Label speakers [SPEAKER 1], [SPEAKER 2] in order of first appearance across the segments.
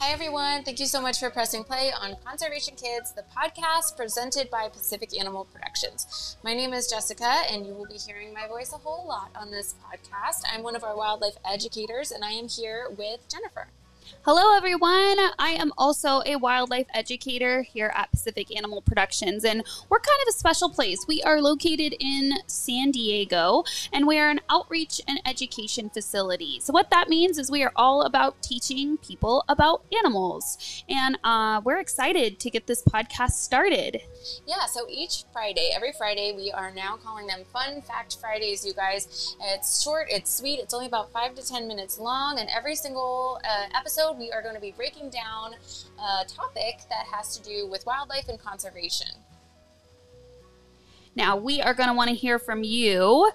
[SPEAKER 1] Hi, everyone. Thank you so much for pressing play on Conservation Kids, the podcast presented by Pacific Animal Productions. My name is Jessica, and you will be hearing my voice a whole lot on this podcast. I'm one of our wildlife educators, and I am here with Jennifer.
[SPEAKER 2] Hello, everyone. I am also a wildlife educator here at Pacific Animal Productions, and we're kind of a special place. We are located in San Diego, and we are an outreach and education facility. So, what that means is we are all about teaching people about animals, and uh, we're excited to get this podcast started.
[SPEAKER 1] Yeah, so each Friday, every Friday, we are now calling them Fun Fact Fridays, you guys. It's short, it's sweet, it's only about five to 10 minutes long, and every single uh, episode, we are going to be breaking down a topic that has to do with wildlife and conservation.
[SPEAKER 2] Now, we are going to want to hear from you,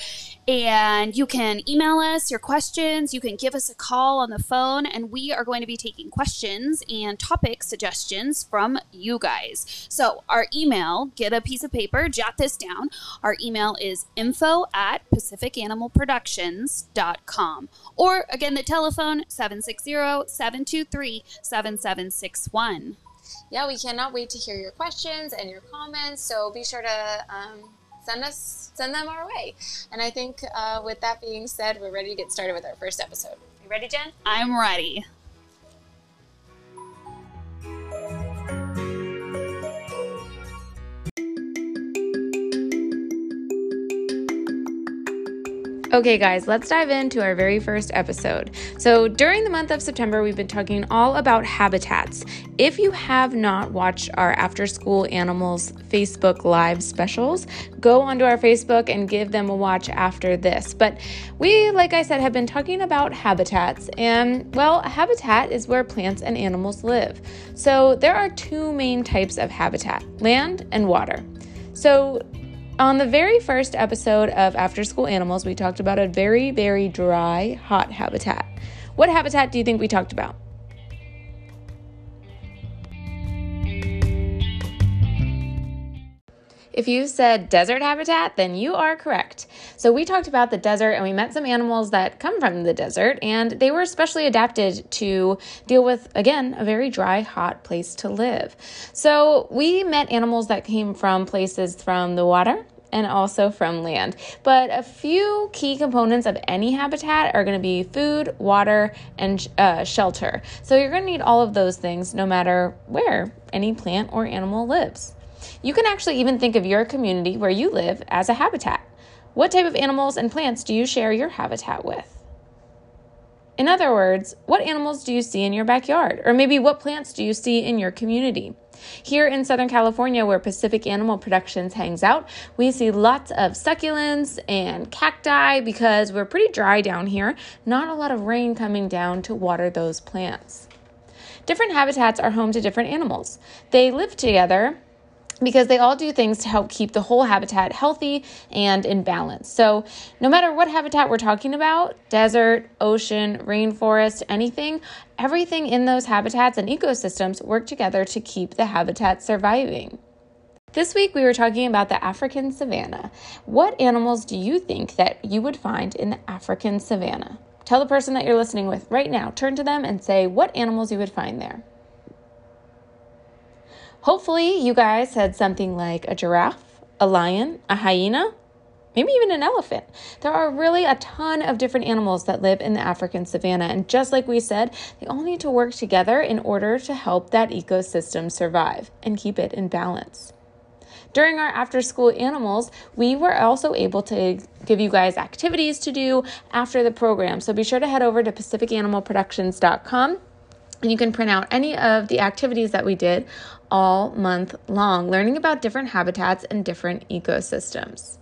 [SPEAKER 2] and you can email us your questions. You can give us a call on the phone, and we are going to be taking questions and topic suggestions from you guys. So, our email, get a piece of paper, jot this down. Our email is info at pacificanimalproductions.com. Or again, the telephone 760 723 7761
[SPEAKER 1] yeah, we cannot wait to hear your questions and your comments. So be sure to um, send us send them our way. And I think uh, with that being said, we're ready to get started with our first episode. You ready, Jen?
[SPEAKER 2] I'm ready.
[SPEAKER 1] Okay, guys, let's dive into our very first episode. So, during the month of September, we've been talking all about habitats. If you have not watched our After School Animals Facebook Live specials, go onto our Facebook and give them a watch after this. But we, like I said, have been talking about habitats, and well, a habitat is where plants and animals live. So, there are two main types of habitat land and water. So, on the very first episode of After School Animals, we talked about a very, very dry, hot habitat. What habitat do you think we talked about? If you said desert habitat, then you are correct. So, we talked about the desert and we met some animals that come from the desert, and they were especially adapted to deal with, again, a very dry, hot place to live. So, we met animals that came from places from the water, and also from land. But a few key components of any habitat are going to be food, water, and uh, shelter. So you're going to need all of those things no matter where any plant or animal lives. You can actually even think of your community where you live as a habitat. What type of animals and plants do you share your habitat with? In other words, what animals do you see in your backyard? Or maybe what plants do you see in your community? Here in Southern California, where Pacific Animal Productions hangs out, we see lots of succulents and cacti because we're pretty dry down here, not a lot of rain coming down to water those plants. Different habitats are home to different animals. They live together because they all do things to help keep the whole habitat healthy and in balance. So, no matter what habitat we're talking about desert, ocean, rainforest, anything everything in those habitats and ecosystems work together to keep the habitat surviving. This week we were talking about the African savanna. What animals do you think that you would find in the African savanna? Tell the person that you're listening with right now, turn to them and say what animals you would find there. Hopefully, you guys had something like a giraffe, a lion, a hyena, maybe even an elephant. There are really a ton of different animals that live in the African savanna. And just like we said, they all need to work together in order to help that ecosystem survive and keep it in balance. During our after school animals, we were also able to give you guys activities to do after the program. So be sure to head over to pacificanimalproductions.com and you can print out any of the activities that we did all month long, learning about different habitats and different ecosystems.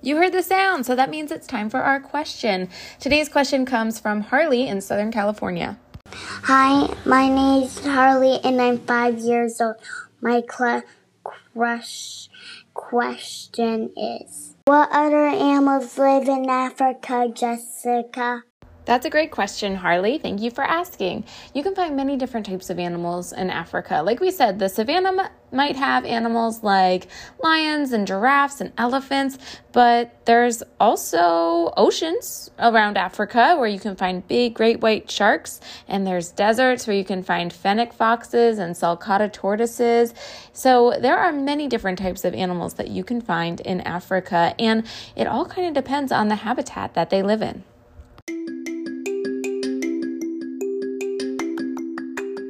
[SPEAKER 1] You heard the sound, so that means it's time for our question. Today's question comes from Harley in Southern California.
[SPEAKER 3] Hi, my name is Harley and I'm five years old. My cl- crush question is What other animals live in Africa, Jessica?
[SPEAKER 1] That's a great question, Harley. Thank you for asking. You can find many different types of animals in Africa. Like we said, the savannah might have animals like lions and giraffes and elephants, but there's also oceans around Africa where you can find big great white sharks, and there's deserts where you can find fennec foxes and sulcata tortoises. So there are many different types of animals that you can find in Africa, and it all kind of depends on the habitat that they live in.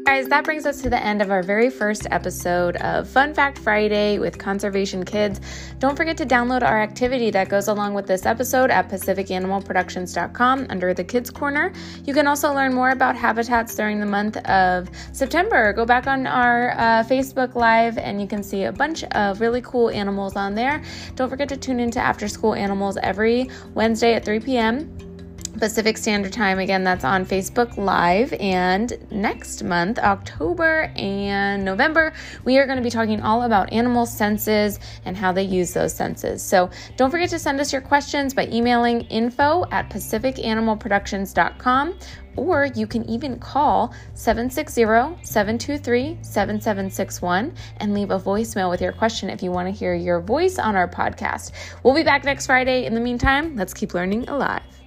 [SPEAKER 1] Guys, that brings us to the end of our very first episode of Fun Fact Friday with Conservation Kids. Don't forget to download our activity that goes along with this episode at pacificanimalproductions.com under the Kids Corner. You can also learn more about habitats during the month of September. Go back on our uh, Facebook Live and you can see a bunch of really cool animals on there. Don't forget to tune into After School Animals every Wednesday at 3 p.m. Pacific Standard Time. Again, that's on Facebook Live. And next month, October and November, we are going to be talking all about animal senses and how they use those senses. So don't forget to send us your questions by emailing info at pacificanimalproductions.com or you can even call 760-723-7761 and leave a voicemail with your question if you want to hear your voice on our podcast. We'll be back next Friday. In the meantime, let's keep learning alive.